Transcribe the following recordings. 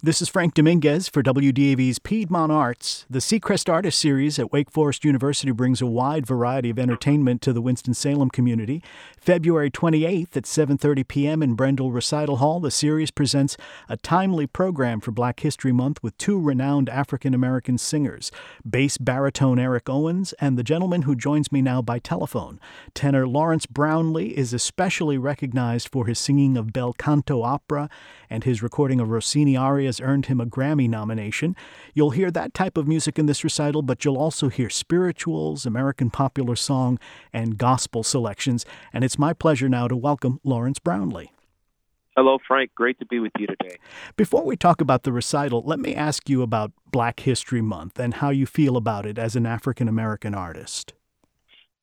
This is Frank Dominguez for WDAV's Piedmont Arts. The Secrest Artist Series at Wake Forest University brings a wide variety of entertainment to the Winston-Salem community. February 28th at 7:30 p.m. in Brendle Recital Hall, the series presents a timely program for Black History Month with two renowned African American singers, bass baritone Eric Owens and the gentleman who joins me now by telephone. Tenor Lawrence Brownlee is especially recognized for his singing of bel canto opera and his recording of Rossini arias has earned him a Grammy nomination. You'll hear that type of music in this recital, but you'll also hear spirituals, American popular song, and gospel selections. And it's my pleasure now to welcome Lawrence Brownlee. Hello, Frank. Great to be with you today. Before we talk about the recital, let me ask you about Black History Month and how you feel about it as an African American artist.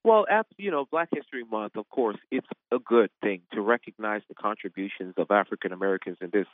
Well, you know, Black History Month, of course, it's a good thing to recognize the contributions of African Americans in this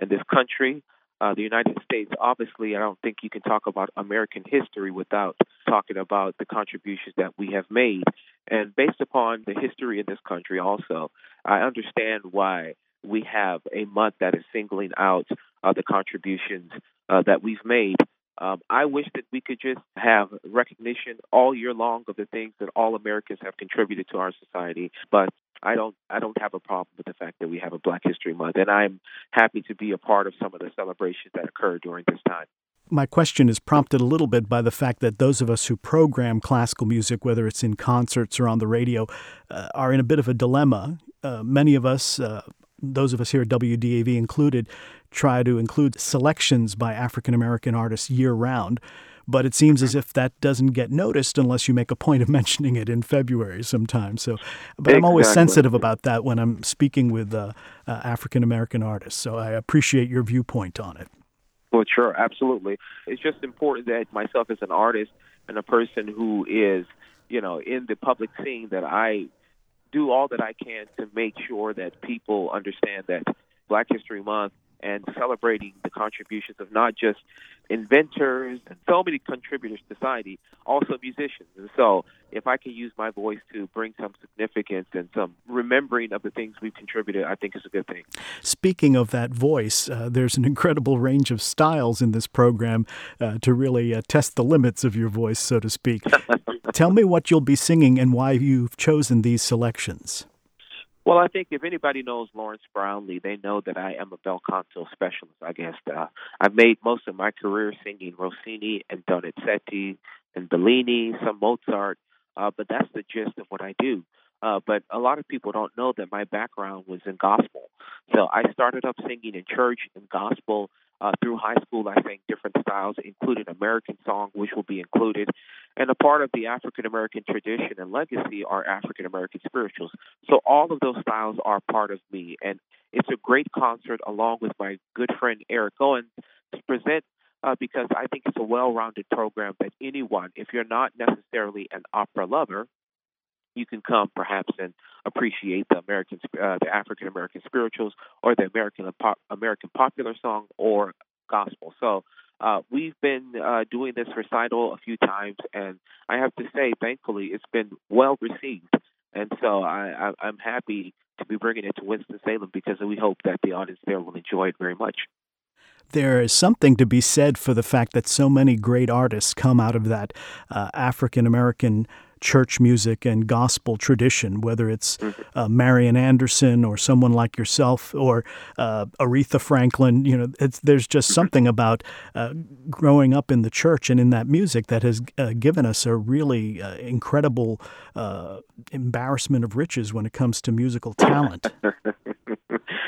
in this country, uh, the United States. Obviously, I don't think you can talk about American history without talking about the contributions that we have made. And based upon the history of this country, also, I understand why we have a month that is singling out uh, the contributions uh, that we've made um, I wish that we could just have recognition all year long of the things that all Americans have contributed to our society. But I don't I don't have a problem with the fact that we have a Black History Month, and I'm happy to be a part of some of the celebrations that occur during this time. My question is prompted a little bit by the fact that those of us who program classical music, whether it's in concerts or on the radio, uh, are in a bit of a dilemma. Uh, many of us, uh, those of us here at WDAV included, try to include selections by African American artists year round. But it seems as if that doesn't get noticed unless you make a point of mentioning it in February sometimes. So, but exactly. I'm always sensitive about that when I'm speaking with uh, uh, African American artists. So I appreciate your viewpoint on it. Well, sure, absolutely. It's just important that myself as an artist and a person who is, you know, in the public scene that I do all that I can to make sure that people understand that Black History Month and celebrating the contributions of not just inventors and so many contributors to society, also musicians. And so, if I can use my voice to bring some significance and some remembering of the things we've contributed, I think is a good thing. Speaking of that voice, uh, there's an incredible range of styles in this program uh, to really uh, test the limits of your voice, so to speak. Tell me what you'll be singing and why you've chosen these selections. Well, I think if anybody knows Lawrence Brownlee, they know that I am a bel canto specialist. I guess uh, I've made most of my career singing Rossini and Donizetti and Bellini, some Mozart, uh, but that's the gist of what I do. Uh, but a lot of people don't know that my background was in gospel. So I started up singing in church and gospel uh, through high school, I sang different styles, including American song, which will be included. And a part of the African American tradition and legacy are African American spirituals. So all of those styles are part of me. And it's a great concert along with my good friend Eric Owens to present uh, because I think it's a well rounded program that anyone, if you're not necessarily an opera lover, you can come perhaps and appreciate the American, uh, the African American spirituals, or the American American popular song, or gospel. So uh, we've been uh, doing this recital a few times, and I have to say, thankfully, it's been well received. And so I, I, I'm happy to be bringing it to Winston Salem because we hope that the audience there will enjoy it very much there is something to be said for the fact that so many great artists come out of that uh, African American church music and gospel tradition, whether it's mm-hmm. uh, Marian Anderson or someone like yourself or uh, Aretha Franklin. You know, there's just mm-hmm. something about uh, growing up in the church and in that music that has uh, given us a really uh, incredible uh, embarrassment of riches when it comes to musical talent.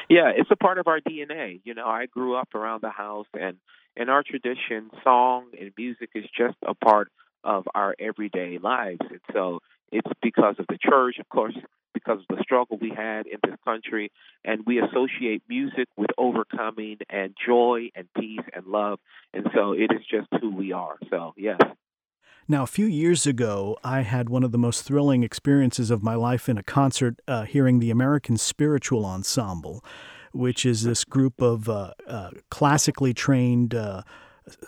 yeah, it's a part of our DNA. You know, I grew up around the house, and in our tradition, song and music is just a part of our everyday lives. And so it's because of the church, of course, because of the struggle we had in this country. And we associate music with overcoming and joy and peace and love. And so it is just who we are. So, yes. Now, a few years ago, I had one of the most thrilling experiences of my life in a concert uh, hearing the American Spiritual Ensemble, which is this group of uh, uh, classically trained uh,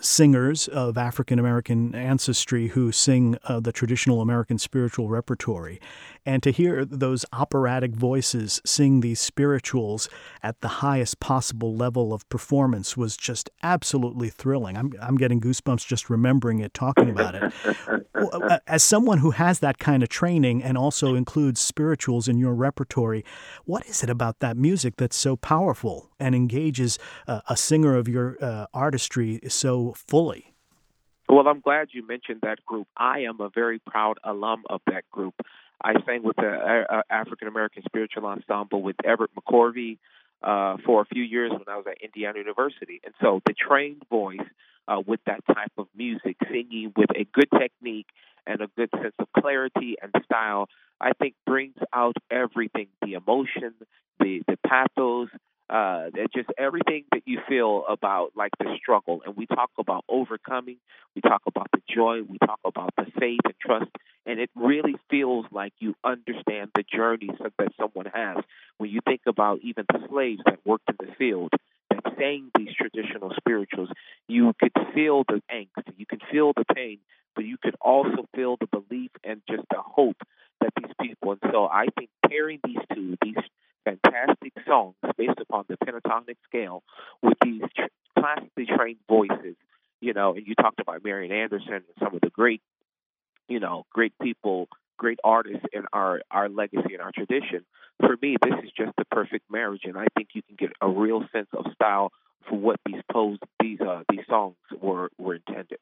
singers of African American ancestry who sing uh, the traditional American spiritual repertory. And to hear those operatic voices sing these spirituals at the highest possible level of performance was just absolutely thrilling. I'm, I'm getting goosebumps just remembering it, talking about it. As someone who has that kind of training and also includes spirituals in your repertory, what is it about that music that's so powerful and engages uh, a singer of your uh, artistry so fully? Well, I'm glad you mentioned that group. I am a very proud alum of that group. I sang with the uh, uh African American Spiritual Ensemble with Everett McCorvey uh, for a few years when I was at Indiana University. And so the trained voice uh, with that type of music, singing with a good technique and a good sense of clarity and style, I think brings out everything the emotion, uh, just everything that you feel about like the struggle. And we talk about overcoming, we talk about the joy, we talk about the faith and trust, and it really feels like you understand the journey that someone has. When you think about even the slaves that worked in the field, that sang these traditional spirituals, you could feel the angst, you can feel the pain, but you could also feel the belief and just the hope that these people. And so I think pairing these two, these fantastic songs based upon the pentatonic scale with these tr- classically trained voices. You know, and you talked about Marian Anderson and some of the great, you know, great people, great artists in our our legacy and our tradition. For me, this is just the perfect marriage, and I think you can get a real sense of style for what these pose these uh, these songs were were intended.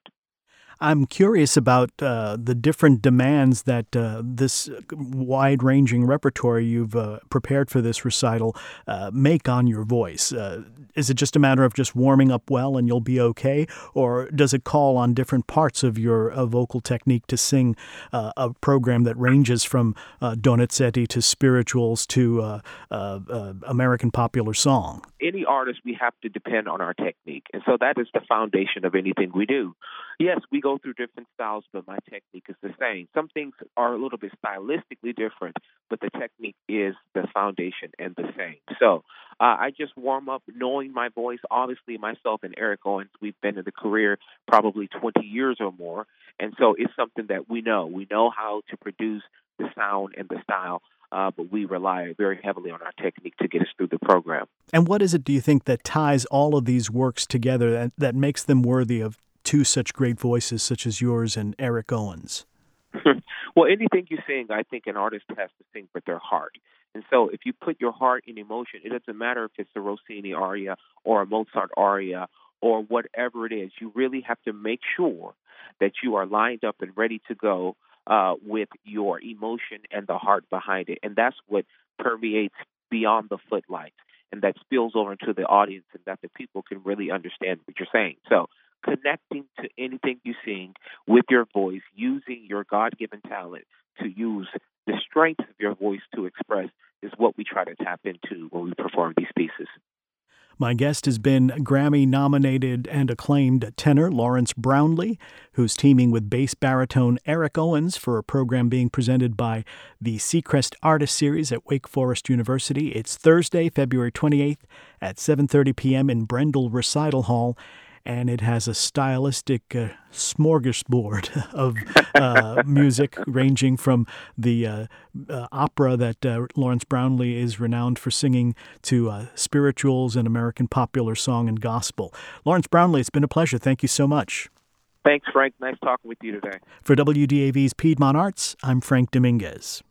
I'm curious about uh, the different demands that uh, this wide ranging repertory you've uh, prepared for this recital uh, make on your voice. Uh, is it just a matter of just warming up well and you'll be okay? Or does it call on different parts of your uh, vocal technique to sing a program that ranges from Donizetti to spirituals to American popular song? Any artist, we have to depend on our technique. And so that is the foundation of anything we do. Yes, we go through different styles, but my technique is the same. Some things are a little bit stylistically different, but the technique is the foundation and the same. So uh, I just warm up knowing my voice. Obviously, myself and Eric Owens, we've been in the career probably 20 years or more. And so it's something that we know. We know how to produce the sound and the style. Uh, but we rely very heavily on our technique to get us through the program. And what is it, do you think, that ties all of these works together that, that makes them worthy of two such great voices such as yours and Eric Owens? well, anything you sing, I think an artist has to sing with their heart. And so if you put your heart in emotion, it doesn't matter if it's a Rossini aria or a Mozart aria or whatever it is, you really have to make sure that you are lined up and ready to go uh, with your emotion and the heart behind it. And that's what permeates beyond the footlights and that spills over into the audience and that the people can really understand what you're saying. So connecting to anything you sing with your voice, using your God given talent to use the strength of your voice to express is what we try to tap into when we perform these pieces. My guest has been Grammy nominated and acclaimed tenor Lawrence Brownlee, who's teaming with bass baritone Eric Owens for a program being presented by the Secrest Artist Series at Wake Forest University. It's Thursday, February 28th at 7:30 p.m. in Brendle Recital Hall and it has a stylistic uh, smorgasbord of uh, music ranging from the uh, uh opera that uh, Lawrence Brownlee is renowned for singing to uh, spirituals and American popular song and gospel. Lawrence Brownlee, it's been a pleasure. Thank you so much. Thanks, Frank. Nice talking with you today. For WDAV's Piedmont Arts, I'm Frank Dominguez.